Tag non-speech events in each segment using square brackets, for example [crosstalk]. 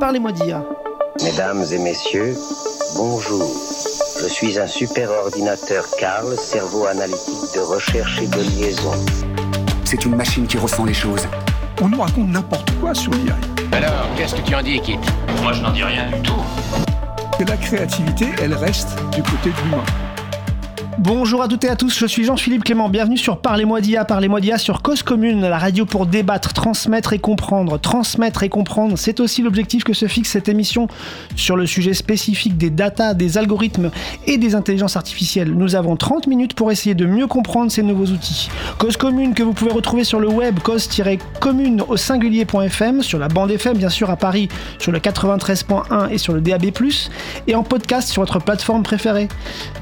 Parlez-moi d'IA. Mesdames et messieurs, bonjour. Je suis un super ordinateur Carl, cerveau analytique de recherche et de liaison. C'est une machine qui ressent les choses. On nous raconte n'importe quoi sur l'IA. Alors, qu'est-ce que tu en dis, Kit? Moi, je n'en dis rien du tout. Que la créativité, elle reste du côté de l'humain. Bonjour à toutes et à tous, je suis Jean-Philippe Clément, bienvenue sur Parlez-moi d'IA, Parlez-moi d'IA sur Cause Commune, la radio pour débattre, transmettre et comprendre. Transmettre et comprendre, c'est aussi l'objectif que se fixe cette émission sur le sujet spécifique des data, des algorithmes et des intelligences artificielles. Nous avons 30 minutes pour essayer de mieux comprendre ces nouveaux outils. Cause Commune que vous pouvez retrouver sur le web cause-commune au singulier.fm, sur la bande FM bien sûr à Paris, sur le 93.1 et sur le DAB+, et en podcast sur votre plateforme préférée.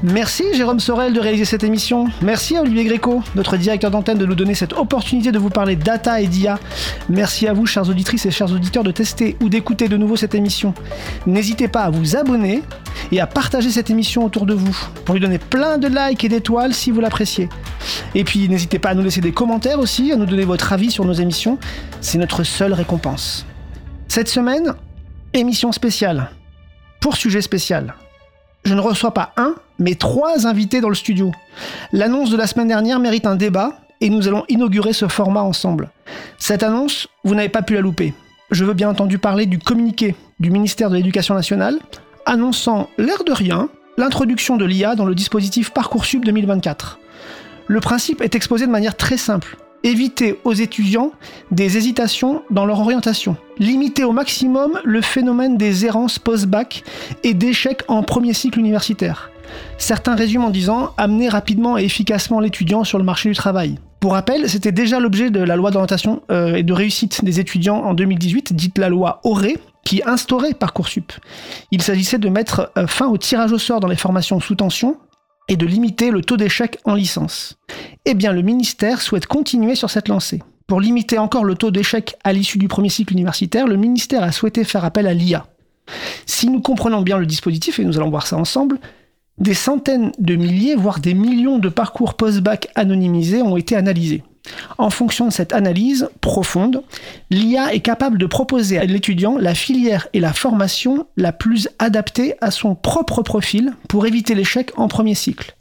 Merci Jérôme Sorel de réaliser cette émission. Merci à Olivier Gréco, notre directeur d'antenne, de nous donner cette opportunité de vous parler data et d'IA. Merci à vous, chers auditrices et chers auditeurs, de tester ou d'écouter de nouveau cette émission. N'hésitez pas à vous abonner et à partager cette émission autour de vous pour lui donner plein de likes et d'étoiles si vous l'appréciez. Et puis n'hésitez pas à nous laisser des commentaires aussi, à nous donner votre avis sur nos émissions. C'est notre seule récompense. Cette semaine, émission spéciale. Pour sujet spécial. Je ne reçois pas un, mais trois invités dans le studio. L'annonce de la semaine dernière mérite un débat et nous allons inaugurer ce format ensemble. Cette annonce, vous n'avez pas pu la louper. Je veux bien entendu parler du communiqué du ministère de l'Éducation nationale annonçant, l'air de rien, l'introduction de l'IA dans le dispositif Parcoursup 2024. Le principe est exposé de manière très simple éviter aux étudiants des hésitations dans leur orientation, limiter au maximum le phénomène des errances post-bac et d'échecs en premier cycle universitaire. Certains résument en disant amener rapidement et efficacement l'étudiant sur le marché du travail. Pour rappel, c'était déjà l'objet de la loi d'orientation euh, et de réussite des étudiants en 2018, dite la loi Auré, qui instaurait Parcoursup. Il s'agissait de mettre euh, fin au tirage au sort dans les formations sous tension et de limiter le taux d'échec en licence. Eh bien, le ministère souhaite continuer sur cette lancée. Pour limiter encore le taux d'échec à l'issue du premier cycle universitaire, le ministère a souhaité faire appel à l'IA. Si nous comprenons bien le dispositif, et nous allons voir ça ensemble, des centaines de milliers, voire des millions de parcours post-bac anonymisés ont été analysés. En fonction de cette analyse profonde, l'IA est capable de proposer à l'étudiant la filière et la formation la plus adaptée à son propre profil pour éviter l'échec en premier cycle.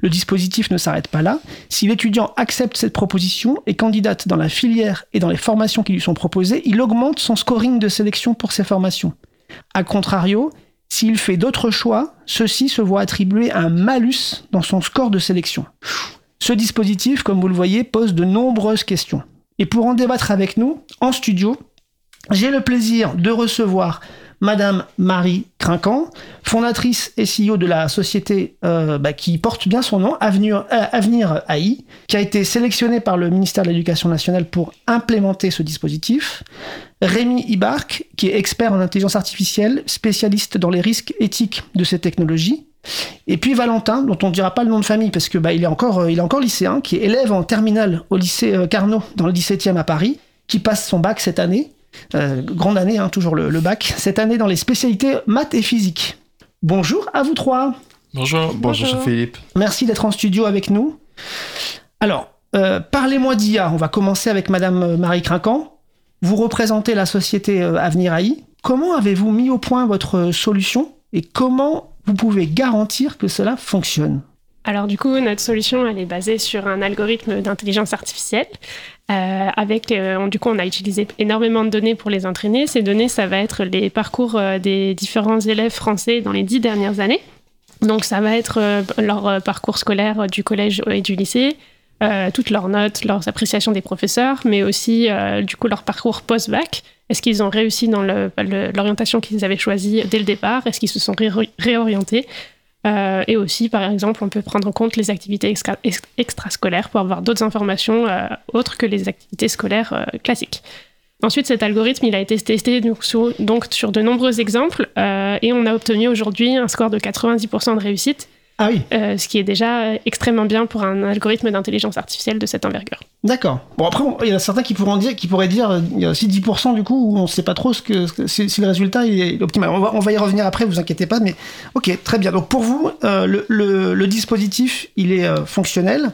Le dispositif ne s'arrête pas là. Si l'étudiant accepte cette proposition et candidate dans la filière et dans les formations qui lui sont proposées, il augmente son scoring de sélection pour ces formations. A contrario, s'il fait d'autres choix, ceux-ci se voient attribuer un malus dans son score de sélection. Ce dispositif, comme vous le voyez, pose de nombreuses questions. Et pour en débattre avec nous, en studio, j'ai le plaisir de recevoir Madame Marie Crinquant, fondatrice et CEO de la société euh, bah, qui porte bien son nom, Avenir, euh, Avenir AI, qui a été sélectionnée par le ministère de l'Éducation nationale pour implémenter ce dispositif. Rémi Ibark, qui est expert en intelligence artificielle, spécialiste dans les risques éthiques de ces technologies. Et puis Valentin, dont on ne dira pas le nom de famille parce que bah, il est encore, euh, il est encore lycéen, qui est élève en terminale au lycée Carnot dans le 17e à Paris, qui passe son bac cette année euh, grande année, hein, toujours le, bac. Cette année dans les spécialités maths et physique. Bonjour à vous trois. Bonjour. Bonjour, Philippe. Merci d'être en studio avec nous. Alors, euh, parlez-moi d'IA. On va commencer avec Madame euh, Marie Crinquant. Vous représentez la société Avenir AI. Comment avez-vous mis au point votre solution et comment vous pouvez garantir que cela fonctionne alors du coup, notre solution, elle est basée sur un algorithme d'intelligence artificielle. Euh, avec, euh, du coup, on a utilisé énormément de données pour les entraîner. Ces données, ça va être les parcours euh, des différents élèves français dans les dix dernières années. Donc, ça va être leur parcours scolaire du collège et du lycée, toutes leurs notes, leurs appréciations des professeurs, mais aussi, du coup, leur parcours post-bac. Est-ce qu'ils ont réussi dans l'orientation qu'ils avaient choisie dès le départ? Est-ce qu'ils se sont réorientés? Euh, et aussi, par exemple, on peut prendre en compte les activités extrascolaires pour avoir d'autres informations euh, autres que les activités scolaires euh, classiques. Ensuite, cet algorithme, il a été testé donc, sur de nombreux exemples et on a obtenu aujourd'hui un score de 90% de réussite ah oui. Euh, ce qui est déjà extrêmement bien pour un algorithme d'intelligence artificielle de cette envergure. D'accord. Bon, après, il y en a certains qui, pourront dire, qui pourraient dire il y a aussi 10% du coup où on ne sait pas trop ce que, si, le résultat est optimal. On va, on va, y revenir après, vous inquiétez pas, mais ok, très bien. Donc pour vous, euh, le, le, dispositif, il est euh, fonctionnel.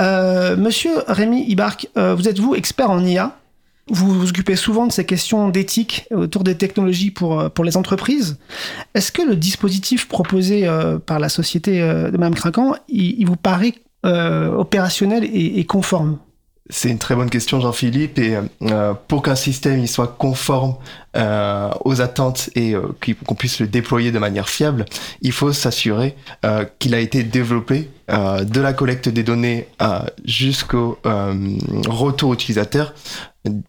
Monsieur Rémi Ibark, vous êtes vous expert en IA vous vous occupez souvent de ces questions d'éthique autour des technologies pour, euh, pour les entreprises. Est-ce que le dispositif proposé euh, par la société euh, de Mme Craquant, il, vous paraît opérationnel et conforme? C'est une très bonne question, Jean-Philippe. Et euh, pour qu'un système soit conforme euh, aux attentes et euh, qu'on puisse le déployer de manière fiable, il faut s'assurer qu'il a été développé de la collecte des données jusqu'au retour utilisateur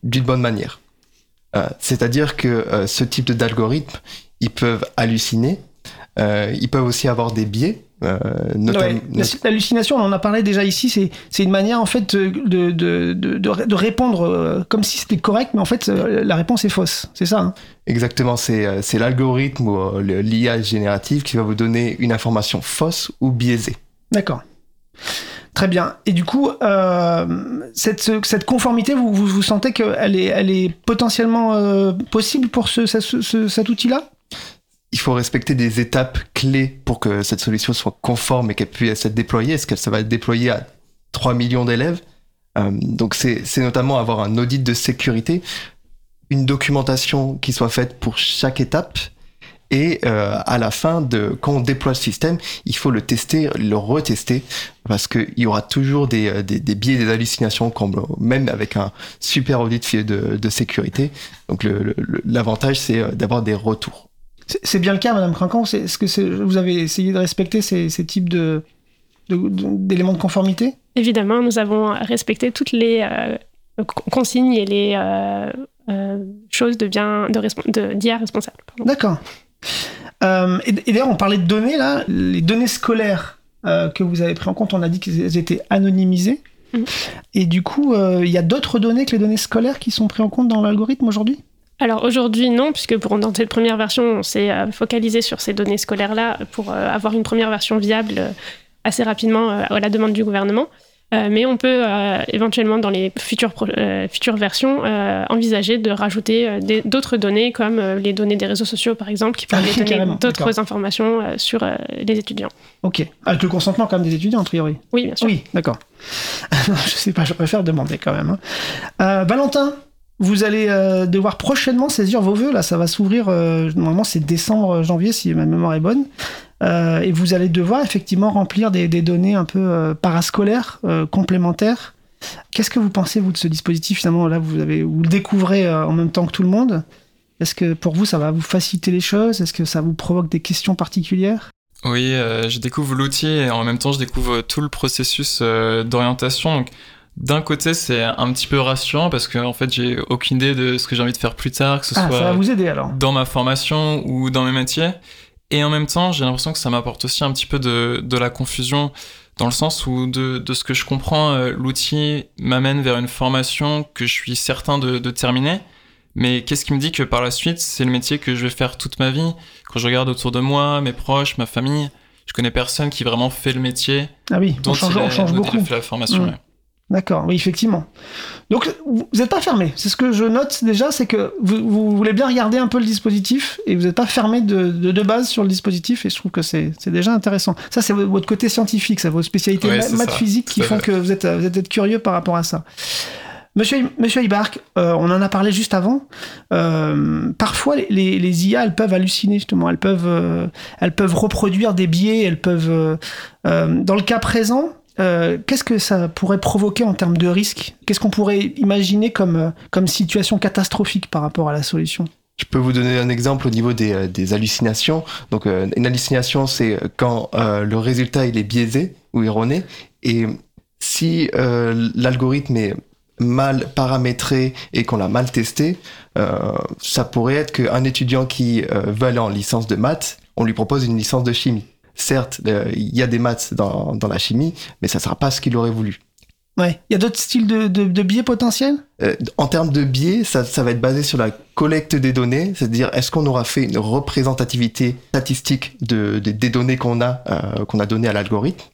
d'une bonne manière. C'est-à-dire que ce type d'algorithmes, ils peuvent halluciner, ils peuvent aussi avoir des biais. Euh, Ouais, L'hallucination, on en a parlé déjà ici, c'est une manière en fait de, de, de, de, de répondre euh, comme si c'était correct, mais en fait euh, la réponse est fausse. C'est ça hein Exactement, c'est euh, c'est l'algorithme ou l'IA générative qui va vous donner une information fausse ou biaisée. D'accord. Très bien. Et du coup, euh, cette, ce- cette conformité, vous, vous, vous sentez qu'elle est, elle est potentiellement euh, possible pour ce, ce- ce- cet outil-là? Il faut respecter des étapes clés pour que cette solution soit conforme et qu'elle puisse être déployée. Est-ce qu'elle ça va être déployée à 3 millions d'élèves? Euh, Donc c'est notamment avoir un audit de sécurité, une documentation qui soit faite pour chaque étape. Et euh, à la fin, de, quand on déploie le système, il faut le tester, le retester, parce qu'il y aura toujours des, euh, des, des biais, des hallucinations, même avec un super audit de, de sécurité. Donc l'avantage, c'est euh, d'avoir des retours. C'est bien le cas, Madame Crinquant Est-ce que vous avez essayé de respecter ces, ces types de de- de- d'éléments de, conformité? Évidemment, nous avons respecté toutes les euh, con- consignes et les euh, euh, choses de bien de, de d'IA responsable. D'accord. Et et d'ailleurs, on parlait de données, là. Les données scolaires que vous avez pris en compte, on a dit qu'elles étaient anonymisées. Mhm. Et du coup, il y a d'autres données que les données scolaires qui sont prises en compte dans l'algorithme aujourd'hui? Alors aujourd'hui, non, puisque pour dans cette première version, on s'est euh, focalisé sur ces données scolaires-là pour euh, avoir une première version viable euh, assez rapidement à la demande du gouvernement. Mais on peut éventuellement, dans les futures, futures versions, envisager de rajouter d'autres données, comme les données des réseaux sociaux, par exemple, qui Ah peuvent oui, donner d'autres informations sur les étudiants. Ok. Avec le consentement quand même des étudiants, a priori. Oui, bien sûr. Oui, d'accord. [laughs] je sais pas, je préfère demander quand même. hein. Euh, Valentin, vous allez euh, devoir prochainement saisir vos vœux. Là, ça va s'ouvrir. euh, normalement, c'est décembre, janvier, si ma mémoire est bonne. Euh, et vous allez devoir effectivement remplir des, données un peu euh, parascolaires, euh, complémentaires. Qu'est-ce que vous pensez, vous, de ce dispositif Finalement, là, vous, avez, vous le découvrez euh, en même temps que tout le monde? Est-ce que pour vous, ça va vous faciliter les choses? Est-ce que ça vous provoque des questions particulières? Oui, euh, je découvre l'outil et en même temps je découvre tout le processus euh, d'orientation. D'un côté, c'est un petit peu rassurant parce que en fait, j'ai aucune idée de ce que j'ai envie de faire plus tard, que ce Ah, ça va soit vous aider alors. dans ma formation ou dans mes métiers. Et en même temps, j'ai l'impression que ça m'apporte aussi un petit peu de, de la confusion dans le sens où de, de ce que je comprends, euh, l'outil m'amène vers une formation que je suis certain de, de terminer. Mais qu'est-ce qui me dit que par la suite, c'est le métier que je vais faire toute ma vie? Quand je regarde autour de moi, mes proches, ma famille, je connais personne qui vraiment fait le métier Ah oui, dont on change, il a- on change dont il a beaucoup. fait la formation. Mm. ouais. D'accord, oui, effectivement. Donc, vous n'êtes pas fermé. C'est ce que je note déjà, c'est que vous, vous voulez bien regarder un peu le dispositif et vous n'êtes pas fermé de, de, de base sur le dispositif et je trouve que c'est c'est déjà intéressant. Ça, c'est votre côté scientifique, ça, vos spécialités Ouais, ma- c'est maths physique qui font que vous êtes, vous êtes curieux par rapport à ça. Monsieur, Monsieur Ibark, euh, on en a parlé juste avant. Euh, parfois, les, les, les IA, elles peuvent halluciner justement. Elles peuvent, euh, elles peuvent reproduire des biais. Elles peuvent. euh, euh, dans le cas présent, euh, qu'est-ce que ça pourrait provoquer en termes de risque? Qu'est-ce qu'on pourrait imaginer comme, euh, comme situation catastrophique par rapport à la solution? Je peux vous donner un exemple au niveau des, euh, des hallucinations. Donc, une hallucination, c'est quand le résultat est biaisé ou erroné. Et si l'algorithme est mal paramétré et qu'on l'a mal testé, ça pourrait être qu'un étudiant qui veut en licence de maths, on lui propose une licence de chimie. Certes, euh, il y a des maths dans, dans la chimie, mais ça ne sera pas ce qu'il aurait voulu. Ouais. Il y a d'autres styles de, de, de biais potentiels? Euh, en termes de biais, ça, ça va être basé sur la collecte des données, c'est-à-dire est-ce qu'on aura fait une représentativité statistique de, de- des données qu'on a, euh, qu'on a données à l'algorithme?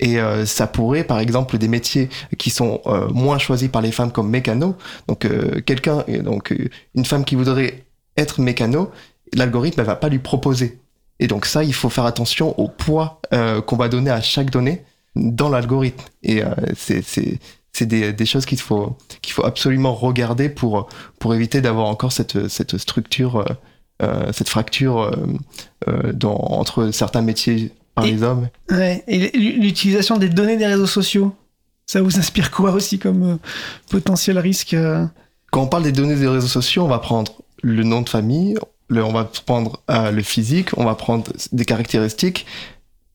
Et euh, ça pourrait, par exemple, des métiers qui sont moins choisis par les femmes comme mécano. Donc, quelqu'un, donc une femme qui voudrait être mécano, l'algorithme ne va pas lui proposer. Et donc ça, il faut faire attention au poids euh, qu'on va donner à chaque donnée dans l'algorithme. Et euh, c'est des, des, choses qu'il faut, qu'il faut absolument regarder pour, pour éviter d'avoir encore cette, cette structure, euh, euh cette fracture dans, entre certains métiers par et, les hommes. Ouais, et l'utilisation des données des réseaux sociaux, ça vous inspire quoi aussi comme potentiel risque Quand on parle des données des réseaux sociaux, on va prendre le nom de famille, le, on va prendre euh, le physique, on va prendre des caractéristiques.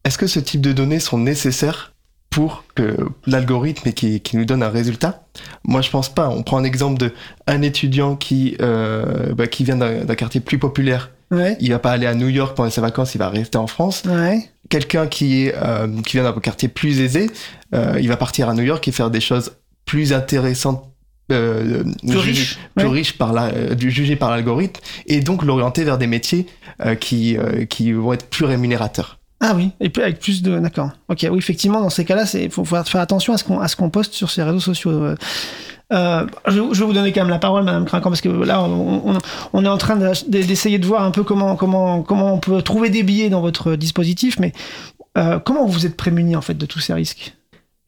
Est-ce que ce type de données sont nécessaires pour que l'algorithme qui, qui nous donne un résultat? Moi, je pense pas. On prend un exemple de un étudiant qui euh, bah, qui vient d'un quartier plus populaire. Ouais. Il va pas aller à New York pendant ses vacances, il va rester en France. Ouais. Quelqu'un qui est euh, qui vient d'un quartier plus aisé, il va partir à New York et faire des choses plus intéressantes euh, plus jugé, riche, plus ouais. riche par la, euh, jugé par l'algorithme et donc l'orienter vers des métiers euh, qui, euh, qui vont être plus rémunérateurs. Ah oui, et puis avec plus de. D'accord. Ok, oui, effectivement, dans ces cas-là, il faut, faut, faire attention à ce qu'on qu'on poste sur ces réseaux sociaux. Euh, je, vais vous donner quand même la parole, Madame Crinquant, parce que là, on, on, on est en train d'essayer de, de, voir un peu comment, comment, comment on peut trouver des billets dans votre dispositif, mais euh, comment vous êtes prémuni en fait de tous ces risques?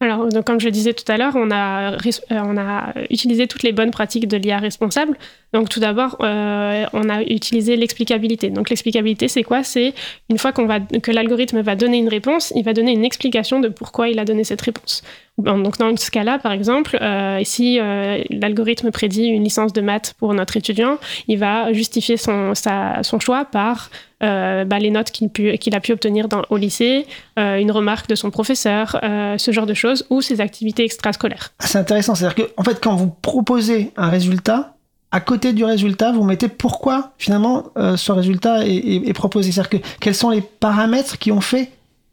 Alors, comme je le disais tout à l'heure, on, a, a utilisé toutes les bonnes pratiques de l'IA responsable. Donc, tout d'abord, euh, on a utilisé l'explicabilité. Donc, l'explicabilité, c'est quoi? C'est une fois que l'algorithme va donner une réponse, il va donner une explication de pourquoi il a donné cette réponse. Bon, donc, dans ce cas-là, par exemple, euh, si euh, l'algorithme prédit une licence de maths pour notre étudiant, il va justifier son, choix par euh, bah, les notes qu'il qu a pu obtenir au lycée, une remarque de son professeur, ce genre de choses, ou ses activités extrascolaires. C'est intéressant, c'est-à-dire qu'en en fait, quand vous proposez un résultat, à côté du résultat, vous mettez pourquoi finalement ce résultat est, est, est proposé. C'est-à-dire que quels sont les paramètres qui ont fait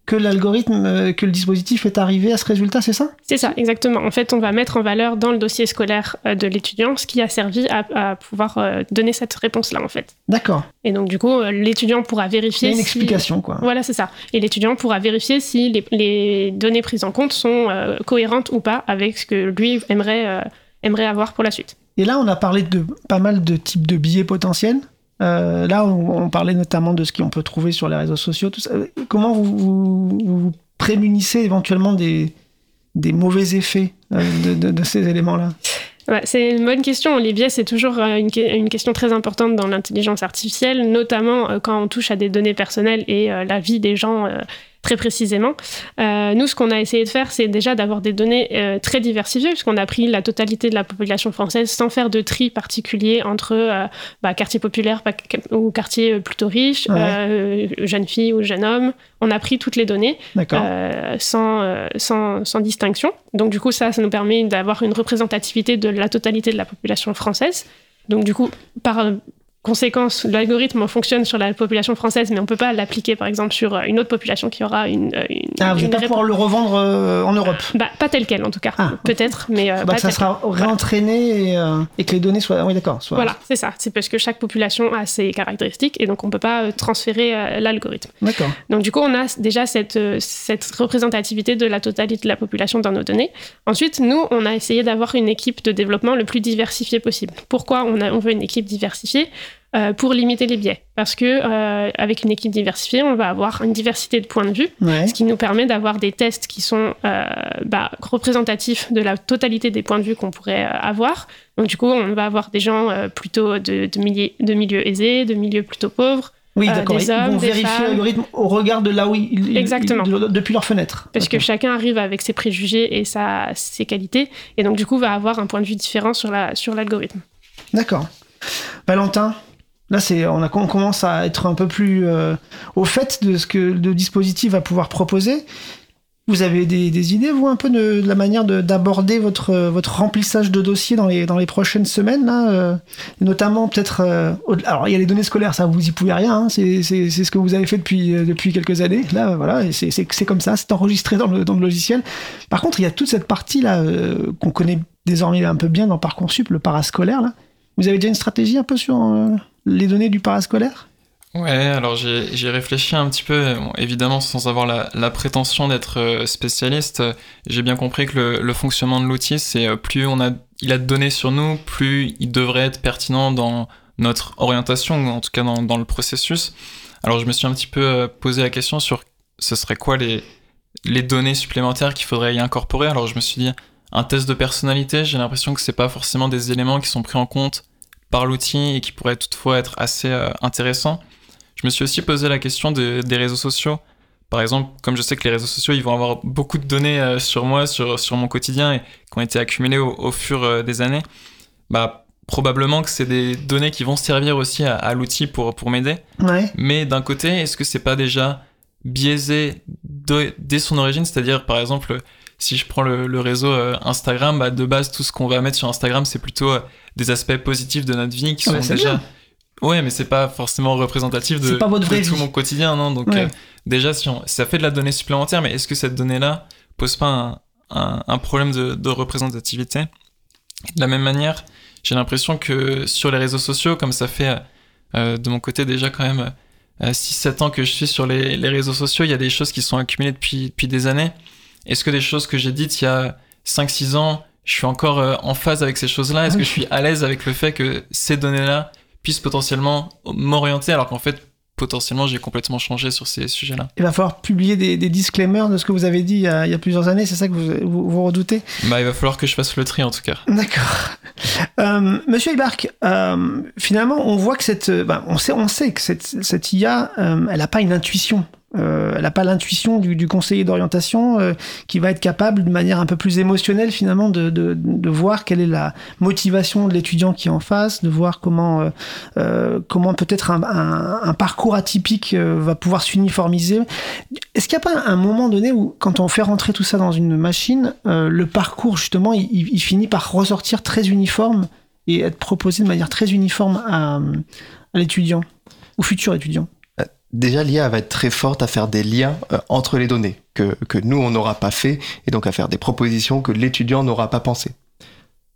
que l'algorithme, euh, que le dispositif est arrivé à ce résultat, c'est ça? C'est ça, exactement. En fait, on va mettre en valeur dans le dossier scolaire euh, de l'étudiant ce qui a servi à, à pouvoir euh, donner cette réponse-là, en fait. D'accord. Et donc, du coup, l'étudiant pourra vérifier. Il y a une si... explication, quoi. Voilà, c'est ça. Et l'étudiant pourra vérifier si les, les, données prises en compte sont euh, cohérentes ou pas avec ce que lui aimerait, euh, aimerait avoir pour la suite. Et là, on a parlé de pas mal de types de billets potentiels. Euh, là, on, parlait notamment de ce qu'on peut trouver sur les réseaux sociaux. Ça. Comment vous, vous, prémunissez éventuellement des, mauvais effets euh, de, ces éléments-là? C'est une bonne question. Les biais, c'est toujours euh, une, question très importante dans l'intelligence artificielle, notamment euh, quand on touche à des données personnelles et euh, la vie des gens très précisément. Euh, nous, ce qu'on a essayé de faire, c'est déjà d'avoir des données euh, très diversifiées, puisqu'on a pris la totalité de la population française sans faire de tri particulier entre euh, bah, quartier populaire ou quartier plutôt riche, ouais. jeune fille ou jeune homme. On a pris toutes les données sans, sans, sans, distinction. Donc, du coup, ça, ça nous permet d'avoir une représentativité de la totalité de la population française. Donc, du coup, par conséquence, l'algorithme fonctionne sur la population française, mais on ne peut pas l'appliquer, par exemple, sur une autre population qui aura une. une ah, vous n'allez pas pouvoir le revendre euh, en Europe? Bah, Pas tel quel, en tout cas. Ah, Peut-être, mais. Euh, bah, ça sera quel. réentraîné et, euh, et, que les données soient. Oui, d'accord. Soient... Voilà, c'est ça. C'est parce que chaque population a ses caractéristiques et donc on ne peut pas transférer l'algorithme. D'accord. Donc, du coup, on a déjà cette, cette représentativité de la totalité de la population dans nos données. Ensuite, nous, on a essayé d'avoir une équipe de développement le plus diversifiée possible. Pourquoi on, a, on veut une équipe diversifiée? Euh, pour limiter les biais. Parce que euh, avec une équipe diversifiée, on va avoir une diversité de points de vue, ouais. ce qui nous permet d'avoir des tests qui sont euh, bah, représentatifs de la totalité des points de vue qu'on pourrait avoir. Donc du coup, on va avoir des gens plutôt de, de, milieux, de milieux aisés, de milieux plutôt pauvres. Oui, d'accord. Hommes, ils vont vérifier l'algorithme au regard de là où ils, Exactement. Ils, depuis leur fenêtre. Parce okay. que chacun arrive avec ses préjugés et sa, ses qualités, et donc du coup va avoir un point de vue différent sur la sur l'algorithme. D'accord. Valentin, Là, c'est, on, a, on commence à être un peu plus euh, au fait de ce que le dispositif va pouvoir proposer. Vous avez des, idées, vous, un peu de, la manière de, d'aborder votre, votre remplissage de dossiers dans les, dans les prochaines semaines, là euh, Notamment, peut-être. Euh, alors, il y a les données scolaires, ça, vous y pouvez rien. Hein, c'est, ce que vous avez fait depuis, depuis quelques années. Là, voilà, c'est comme ça, c'est enregistré dans le, dans le logiciel. Par contre, il y a toute cette partie-là qu'on connaît désormais un peu bien dans Parcoursup, le parascolaire, là. Vous avez déjà une stratégie un peu sur les données du parascolaire? Ouais, alors j'ai réfléchi un petit peu, évidemment sans avoir la, la prétention d'être spécialiste. J'ai bien compris que le, fonctionnement de l'outil, c'est plus on a, il a de données sur nous, plus il devrait être pertinent dans notre orientation, ou en tout cas dans, dans le processus. Alors je me suis un petit peu posé la question sur ce serait quoi les, les données supplémentaires qu'il faudrait y incorporer. Alors je me suis dit, un test de personnalité, j'ai l'impression que c'est pas forcément des éléments qui sont pris en compte par l'outil et qui pourraient toutefois être assez euh, intéressants. Je me suis aussi posé la question de- des réseaux sociaux. Par exemple, comme je sais que les réseaux sociaux, ils vont avoir beaucoup de données euh, sur moi, sur, sur mon quotidien et qui ont été accumulées au, au fur euh, des années, bah, probablement que c'est des données qui vont servir aussi à, à l'outil pour, pour m'aider. Ouais. Mais d'un côté, est-ce que c'est pas déjà biaisé de- dès son origine? C'est-à-dire, par exemple, si je prends le, le réseau Instagram, bah, de base, tout ce qu'on va mettre sur Instagram, c'est plutôt des aspects positifs de notre vie qui Ah sont bah, c'est déjà. bien. Ouais, mais c'est pas forcément représentatif de, pas votre de tout vie. mon quotidien, non Donc, Ouais. euh, déjà, si on- ça fait de la donnée supplémentaire, mais est-ce que cette donnée-là pose pas un, un- un problème de, de représentativité? De la même manière, j'ai l'impression que sur les réseaux sociaux, comme ça fait euh, euh, de mon côté déjà quand même euh, 6-7 ans que je suis sur les, les réseaux sociaux, il y a des choses qui sont accumulées depuis, depuis des années. Est-ce que des choses que j'ai dites il y a 5-6 ans, je suis encore euh, en phase avec ces choses-là Est-ce que je suis à l'aise avec le fait que ces données-là puissent potentiellement m'orienter alors qu'en fait, potentiellement, j'ai complètement changé sur ces sujets-là? Il va falloir publier des, des disclaimers de ce que vous avez dit il y a, il y a plusieurs années, c'est ça que vous, vous, vous redoutez? Bah, il va falloir que je fasse le tri en tout cas. D'accord. Euh, Monsieur Ibark, euh, finalement, on voit que cette, ben, on sait, on sait que cette, cette IA, elle n'a pas une intuition. Euh, elle n'a pas l'intuition du, conseiller d'orientation euh, qui va être capable, de manière un peu plus émotionnelle, finalement, de, voir quelle est la motivation de l'étudiant qui est en face, de voir comment, euh, comment peut-être un, parcours atypique va pouvoir s'uniformiser. Est-ce qu'il n'y a pas un moment donné où, quand on fait rentrer tout ça dans une machine, le parcours, justement, il finit par ressortir très uniforme et être proposé de manière très uniforme à, à l'étudiant, au futur étudiant? Déjà, l'IA va être très forte à faire des liens euh, entre les données que, que nous, on n'aura pas fait, et donc à faire des propositions que l'étudiant n'aura pas pensé. Ça,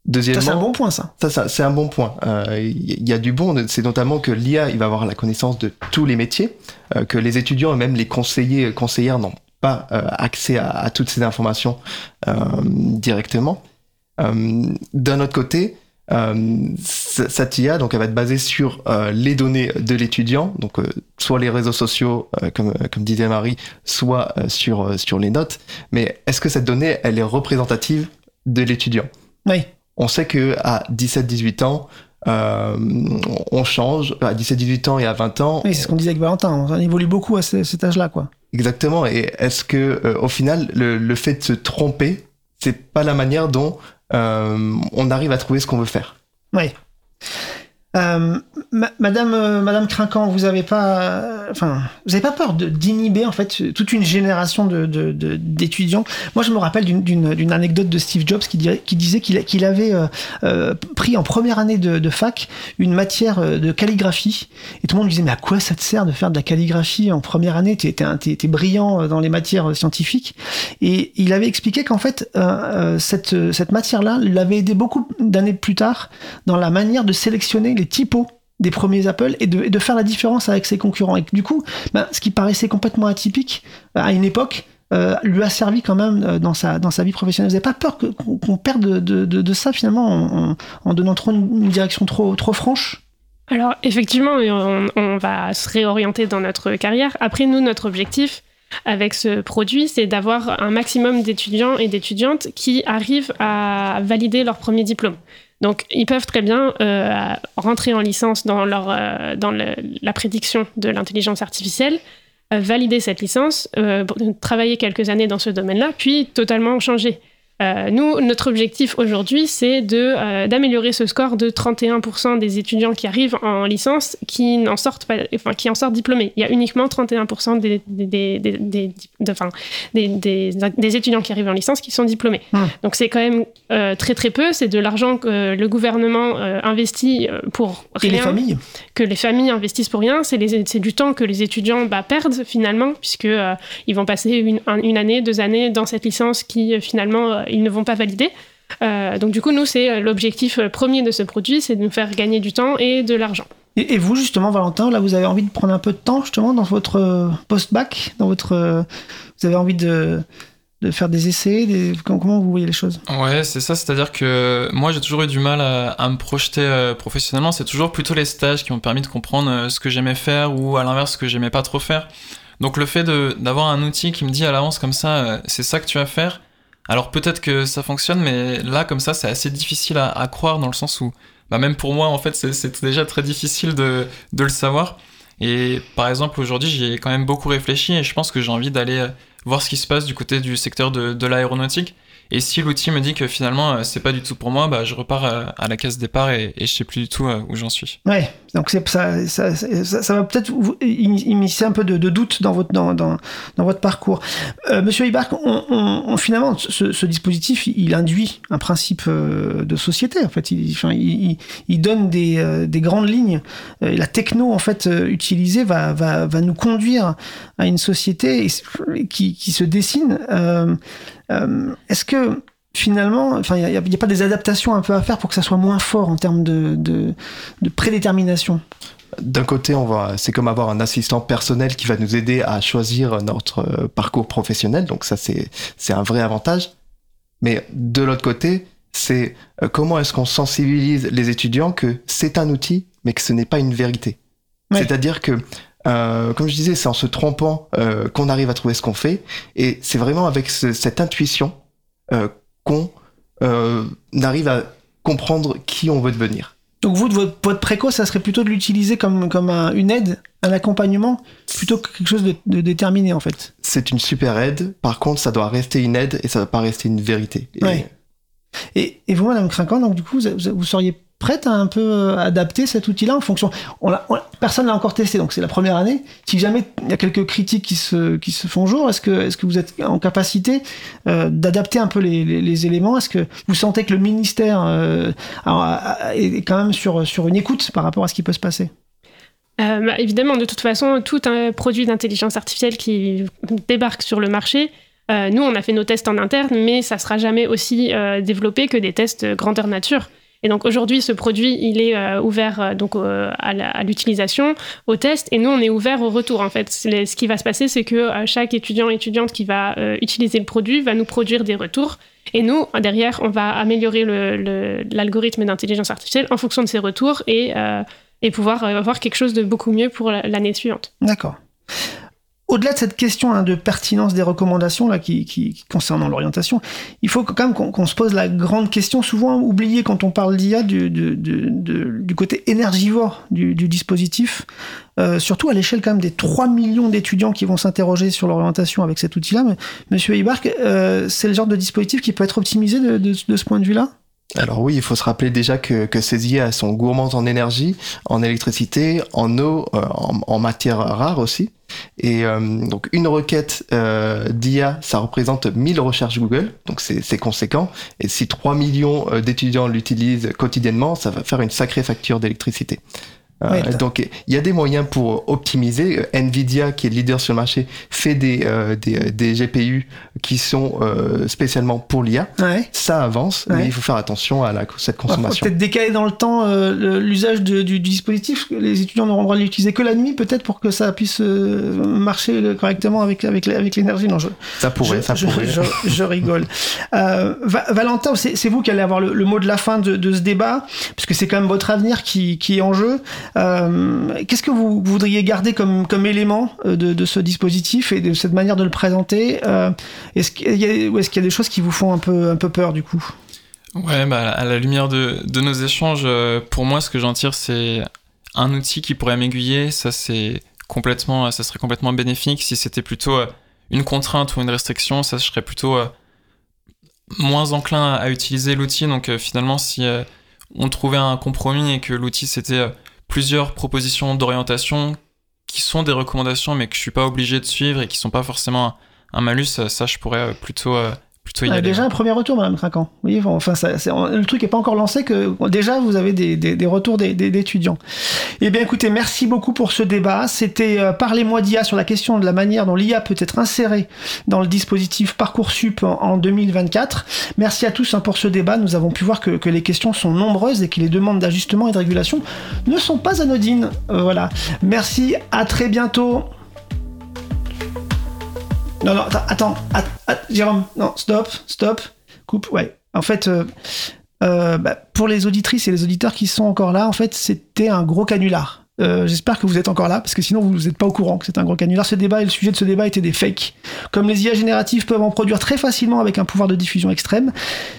Deuxièmement, c'est un bon point, ça. Ça, ça, c'est un bon point. Euh, Il y a du bon, c'est notamment que l'IA, il va avoir la connaissance de tous les métiers, euh, que les étudiants et même les conseillers, conseillères n'ont pas euh, accès à, à toutes ces informations directement. D'un autre côté, euh, cette IA, donc, elle va être basée sur euh, les données de l'étudiant, donc euh, soit les réseaux sociaux, euh, comme, comme disait Marie, soit sur, sur les notes. Mais est-ce que cette donnée, elle est représentative de l'étudiant? Oui. on sait que à 17-18 ans, on change. À 17-18 ans et à 20 ans, Oui, c'est ce qu'on disait avec Valentin. On évolue beaucoup à ce- cet âge-là, quoi. exactement. Et est-ce que, au final, le, le fait de se tromper, c'est pas la manière dont on arrive à trouver ce qu'on veut faire Oui. Euh, ma- Madame, euh, Madame Crinquant, vous avez pas, enfin, vous avez pas peur d'inhiber en fait toute une génération de de- de- d'étudiants? Moi, je me rappelle d'une- anecdote de Steve Jobs qui, disait qu'il avait euh, pris en première année de, fac une matière de calligraphie. Et tout le monde lui disait mais à quoi ça te sert de faire de la calligraphie en première année? T'es t'es brillant dans les matières scientifiques. Et il avait expliqué qu'en fait cette cette matière-là l'avait aidé beaucoup d'années plus tard dans la manière de sélectionner typos des premiers Apple et de, faire la différence avec ses concurrents. Et du coup, ben, ce qui paraissait complètement atypique euh, à une époque euh, lui a servi quand même euh, dans sa, dans sa vie professionnelle. Vous n'avez pas peur qu'on perde de, de, ça finalement en, donnant trop une, direction trop, trop franche? Alors effectivement, on va se réorienter dans notre carrière. Après, nous, notre objectif avec ce produit, c'est d'avoir un maximum d'étudiants et d'étudiantes qui arrivent à valider leur premier diplôme. Donc, ils peuvent très bien euh, rentrer en licence dans, euh, la prédiction de l'intelligence artificielle, euh, valider cette licence, travailler quelques années dans ce domaine-là, puis totalement changer. Euh, nous, notre objectif aujourd'hui, c'est euh, d'améliorer ce score de 31% des étudiants qui arrivent en licence qui n'en sortent pas, enfin, qui en sortent diplômés. Il y a uniquement 31% des, des, des, des, des, de- enfin, des, des, des étudiants qui arrivent en licence qui sont diplômés. Hmm. Donc c'est quand même euh, très très peu. C'est de l'argent que le gouvernement investit pour Et rien les familles? que les familles investissent pour rien, c'est du temps que les étudiants bah, perdent finalement, puisque ils vont passer une, un- une année, deux années dans cette licence qui finalement ils ne vont pas valider. Euh, donc du coup, nous, c'est euh, l'objectif euh, premier de ce produit, c'est de nous faire gagner du temps et de l'argent. et, et vous justement, Valentin, là, vous avez envie de prendre un peu de temps justement dans votre euh, post-bac, dans votre, euh, vous avez envie de, de faire des essais, des, comment, vous voyez les choses? Ouais, c'est ça, c'est-à-dire que moi j'ai toujours eu du mal à, à me projeter euh, professionnellement, c'est toujours plutôt les stages qui m'ont permis de comprendre euh, ce que j'aimais faire ou à l'inverse ce que j'aimais pas trop faire. Donc le fait d'avoir un outil qui me dit à l'avance comme ça, euh, c'est ça que tu vas faire, Alors peut-être que ça fonctionne, mais là, comme ça, c'est assez difficile à, croire dans le sens où, bah, même pour moi, en fait, c'est déjà très difficile de, le savoir. Et par exemple, aujourd'hui, j'y ai quand même beaucoup réfléchi et je pense que j'ai envie d'aller voir ce qui se passe du côté du secteur de l'aéronautique et si l'outil me dit que finalement euh, c'est pas du tout pour moi, bah, je repars euh, à la case départ et, et je sais plus du tout euh, où j'en suis. Ouais, donc ça, ça, ça, va peut-être initier un peu de, de, doute dans votre, dans, dans, dans votre parcours. Monsieur Ibark, finalement, ce, dispositif, il induit un principe de société. En fait, il, il, donne des, des, grandes lignes. La techno, en fait, utilisée va, va, va nous conduire à une société qui, qui se dessine. Est-ce que finalement, enfin, il n'y a, a, pas des adaptations un peu à faire pour que ça soit moins fort en termes de, de, de prédétermination? D'un côté, on va, c'est comme avoir un assistant personnel qui va nous aider à choisir notre parcours professionnel. Donc ça, c'est, c'est un vrai avantage. Mais de l'autre côté, c'est euh, comment est-ce qu'on sensibilise les étudiants que c'est un outil, mais que ce n'est pas une vérité? Ouais. C'est-à-dire que euh, comme je disais, c'est en se trompant euh, qu'on arrive à trouver ce qu'on fait. Et c'est vraiment avec ce, cette intuition euh, qu'on arrive à comprendre qui on veut devenir. Donc vous, de votre, votre préco, ça serait plutôt de l'utiliser comme, comme un, une aide, un accompagnement, plutôt que quelque chose de, de déterminé en fait. C'est une super aide. Par contre, ça doit rester une aide et ça ne doit pas rester une vérité. Et, ouais. et, et vous, Madame Crinquant, donc du coup, vous, vous seriez prête à un peu euh, adapter cet outil-là en fonction. On on personne l'a encore testé, donc c'est la première année. Si jamais il y a quelques critiques qui se, qui se font jour, est-ce que, est que vous êtes en capacité euh, d'adapter un peu les, les, éléments? Est-ce que vous sentez que le ministère euh, est quand même sur, sur une écoute par rapport à ce qui peut se passer? Bah, évidemment, de toute façon, tout un produit d'intelligence artificielle qui débarque sur le marché, nous, on a fait nos tests en interne, mais ça sera jamais aussi développé que des tests grandeur nature. Et donc aujourd'hui, ce produit, il est euh, ouvert euh, donc euh, à l'utilisation, au test, et nous, on est ouvert au retour. En fait, ce qui va se passer, c'est que chaque étudiant étudiante qui va utiliser le produit va nous produire des retours. Et nous, derrière, on va améliorer l'algorithme d'intelligence artificielle en fonction de ces retours et, et pouvoir avoir quelque chose de beaucoup mieux pour l'année suivante. D'accord au-delà de cette question hein, de pertinence des recommandations qui, concernant l'orientation, il faut quand même qu'on qu se pose la grande question, souvent oubliée quand on parle d'IA, du, côté énergivore du, dispositif, euh, surtout à l'échelle quand même des 3 millions d'étudiants qui vont s'interroger sur l'orientation avec cet outil-là. Monsieur Ibark, euh, c'est le genre de dispositif qui peut être optimisé de ce point de vue-là? Alors oui, il faut se rappeler déjà que, que ces IA sont gourmandes en énergie, en électricité, en eau, euh, en, en matières rares aussi. Et euh, donc une requête euh, d'IA, ça représente 1000 recherches Google, donc c'est conséquent. Et si 3 millions d'étudiants l'utilisent quotidiennement, ça va faire une sacrée facture d'électricité. Euh, donc il y a des moyens pour optimiser. Nvidia, qui est le leader sur le marché, fait des, euh, des, euh, des, GPU qui sont euh, spécialement pour l'IA. Ouais. Ça avance, ouais. mais il faut faire attention à la, cette consommation. Peut-être décaler dans le temps euh, l'usage du, du, dispositif. Les étudiants n'auront le droit de l'utiliser que la nuit, peut-être pour que ça puisse marcher correctement avec, avec, avec l'énergie. Non, je, ça pourrait, je, ça je, pourrait. Je, je rigole. [laughs] Valentin, c'est vous qui allez avoir le, le, mot de la fin de, de ce débat, puisque c'est quand même votre avenir qui, qui est en jeu. Euh, Qu'est-ce que vous, voudriez garder comme, comme élément de, de, ce dispositif et de cette manière de le présenter euh, Est-ce qu'il y, est qu y, a des choses qui vous font un peu, un peu peur du coup? Ouais, bah, à la lumière de, de nos échanges, euh, pour moi, ce que j'en tire, c'est un outil qui pourrait m'aiguiller. Ça, c'est complètement, ça serait complètement bénéfique. Si c'était plutôt euh, une contrainte ou une restriction, ça je serais plutôt moins enclin à utiliser l'outil. Donc finalement, si on trouvait un compromis et que l'outil c'était plusieurs propositions d'orientation qui sont des recommandations mais que je suis pas obligé de suivre et qui sont pas forcément un, malus, ça je pourrais plutôt plutôt y ah, aller. Déjà un premier retour, Madame Craquant. Oui, bon, enfin, ça, le truc n'est pas encore lancé que déjà vous avez des, des, des retours d'étudiants. Eh bien, écoutez, merci beaucoup pour ce débat. C'était euh, Parlez-moi d'IA sur la question de la manière dont l'IA peut être insérée dans le dispositif Parcoursup en, en 2024. Merci à tous hein, pour ce débat. Nous avons pu voir que, que, les questions sont nombreuses et que les demandes d'ajustement et de régulation ne sont pas anodines. Euh, voilà. Merci. À très bientôt. Non, non, attends, attends, attends, Jérôme, non, stop, stop, coupe, ouais. En fait, euh, euh, bah, pour les auditrices et les auditeurs qui sont encore là, en fait, c'était un gros canular. Euh, J'espère que vous êtes encore là, parce que sinon vous n'êtes pas au courant que c'est un gros canular. Ce débat et le sujet de ce débat étaient des fakes. Comme les IA génératives peuvent en produire très facilement avec un pouvoir de diffusion extrême,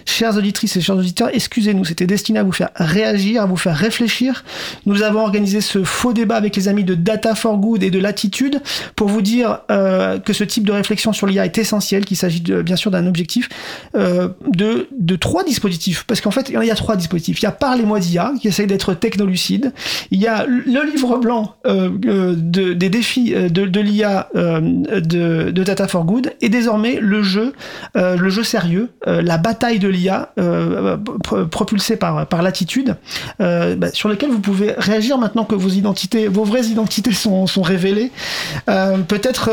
chères auditrices et chers auditeurs, excusez-nous, c'était destiné à vous faire réagir, à vous faire réfléchir. Nous avons organisé ce faux débat avec les amis de Data for Good et de Latitude pour vous dire euh, que ce type de réflexion sur l'IA est essentiel, qu'il s'agit bien sûr d'un objectif euh, de, de trois dispositifs. Parce qu'en fait, il y a trois dispositifs. Il y a Parlez-moi d'IA, qui essaye d'être technolucide. Il y a le livre blanc euh, de, des défis euh, de, l'IA euh, de, Data for Good. Et désormais, le jeu, le jeu sérieux, la bataille de l'IA, pro- propulsée par, par l'attitude, bah, sur lequel vous pouvez réagir maintenant que vos identités, vos vraies identités sont, sont révélées. Peut-être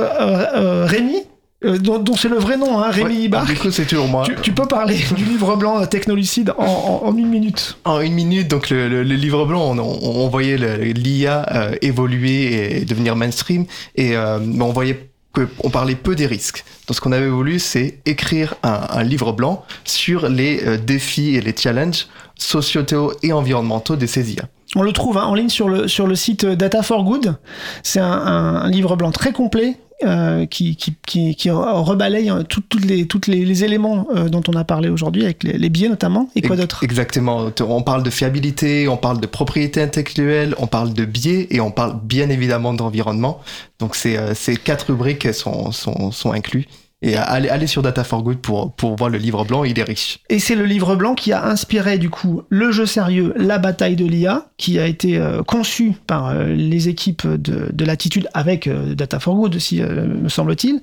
Rémi, euh, dont, dont c'est le vrai nom, hein, Rémi Ouais, Ibar. Du coup, c'est toujours moi. Tu, tu peux parler [laughs] du livre blanc euh, Technolucide en, en- en une minute. En une minute, donc le, le- le livre blanc, on, on- on voyait l'IA euh, évoluer et devenir mainstream, et euh, on voyait qu'on parlait peu des risques. Donc ce qu'on avait voulu, c'est écrire un, un livre blanc sur les défis et les challenges sociétaux et environnementaux de ces IA. On le trouve hein, en ligne sur le, sur le site Data for Good. C'est un, un- un livre blanc très complet euh, qui, qui, qui, qui rebalaye tout- toutes les, toutes les, les éléments euh, dont on a parlé aujourd'hui, avec les, les biais notamment. Et quoi d'autre? Exactement. On parle de fiabilité, on parle de propriété intellectuelle, on parle de biais et on parle bien évidemment d'environnement. Donc c'est, euh, ces quatre rubriques sont, sont, sont inclus. Et allez, allez sur Data for Good pour, pour voir le livre blanc, il est riche. Et c'est le livre blanc qui a inspiré du coup le jeu sérieux La bataille de l'IA, qui a été euh, conçu par euh, les équipes de, de Latitude avec euh, Data for Good aussi, euh, me semble-t-il.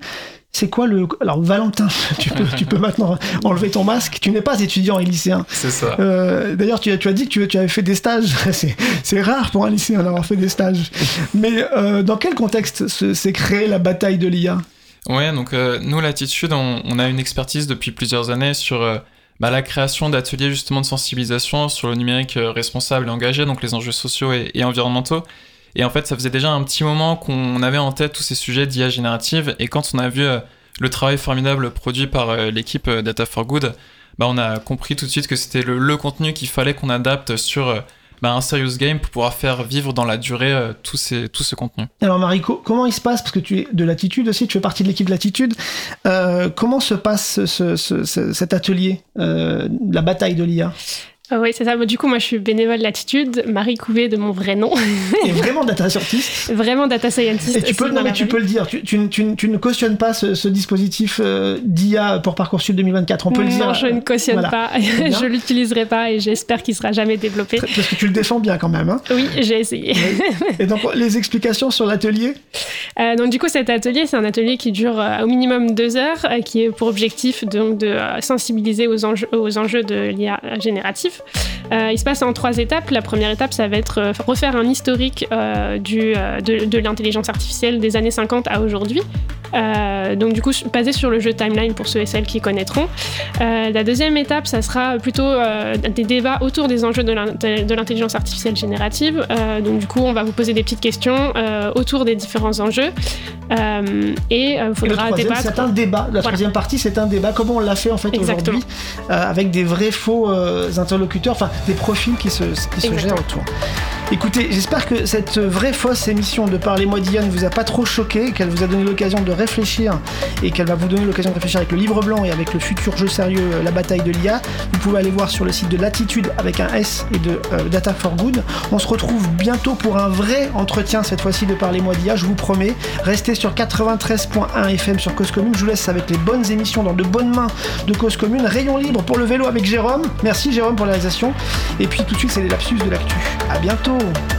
C'est quoi le... Alors Valentin, [laughs] tu peux, tu peux maintenant enlever ton masque. Tu n'es pas étudiant et lycéen. C'est ça. Euh, D'ailleurs, tu, as- tu as dit que tu, tu avais fait des stages. [laughs] C'est- C'est rare pour un lycéen d'avoir fait des stages. Mais euh, dans quel contexte se- s'est créée la bataille de l'IA Ouais, donc euh, nous, Latitude, on, a une expertise depuis plusieurs années sur euh, bah, la création d'ateliers justement de sensibilisation sur le numérique euh, responsable et engagé, donc les enjeux sociaux et, environnementaux. Et en fait, ça faisait déjà un petit moment qu'on avait en tête tous ces sujets d'IA générative. Et quand on a vu le travail formidable produit par l'équipe Data for Good, bah, on a compris tout de suite que c'était le, contenu qu'il fallait qu'on adapte sur bah, un serious game pour pouvoir faire vivre dans la durée euh, tout, ces, tout ce contenu. Alors Mariko, comment il se passe? Parce que tu es de Latitude aussi, tu fais partie de l'équipe Latitude. Euh, comment se passe ce- ce- ce- cet atelier, euh, la bataille de l'IA oui, c'est ça. Du coup, moi, je suis bénévole Latitude, Marie Couvé de mon vrai nom. [laughs] Et vraiment data scientist Vraiment data scientist. Et tu peux, non, mais tu peux le dire, tu, tu- tu- tu ne cautionnes pas ce, ce dispositif euh, d'IA pour Parcoursup 2024, on peut le dire. Non, je ne cautionne Voilà. pas. [laughs] je l'utiliserai pas et j'espère qu'il sera jamais développé. Parce que tu le défends bien quand même. Hein. Oui, j'ai essayé. Et donc, les explications sur l'atelier? Euh, donc du coup, cet atelier, c'est un atelier qui dure euh, au minimum deux heures, euh, qui est pour objectif donc de euh, sensibiliser aux enjeux, aux enjeux de l'IA Euh, il se passe en trois étapes. La première étape, ça va être euh, refaire un historique euh, de, l'intelligence artificielle des années 50 à aujourd'hui. Donc du coup, basé sur le jeu Timeline pour ceux et celles qui connaîtront. La deuxième étape, ça sera plutôt des débats autour des enjeux de l'int- de l'intelligence artificielle générative. Donc du coup, on va vous poser des petites questions autour des différents enjeux. Euh, et il Et le faudra troisième, débattre. c'est un débat. La Voilà. troisième partie, c'est un débat. Comment on l'a fait en fait aujourd'hui, euh, avec des vrais faux euh, interlocuteurs, enfin des profils qui se, qui se gèrent autour. Écoutez, j'espère que cette vraie fausse émission de Parlez-moi ne vous a pas trop choqué, qu'elle vous a donné l'occasion de réfléchir et qu'elle va vous donner l'occasion de réfléchir avec le livre blanc et avec le futur jeu sérieux euh, La bataille de l'IA. Vous pouvez aller voir sur le site de Latitude avec un S et de euh, Data for Good. On se retrouve bientôt pour un vrai entretien, cette fois-ci de Parlez-moi d'IA, je vous promets. Restez sur 93.1 FM sur Cause Commune. Je vous laisse avec les bonnes émissions dans de bonnes mains de Cause Commune. Rayon libre pour le vélo avec Jérôme. Merci Jérôme pour la réalisation. Et puis tout de suite, c'est les lapsus de l'actu. À bientôt. Oh.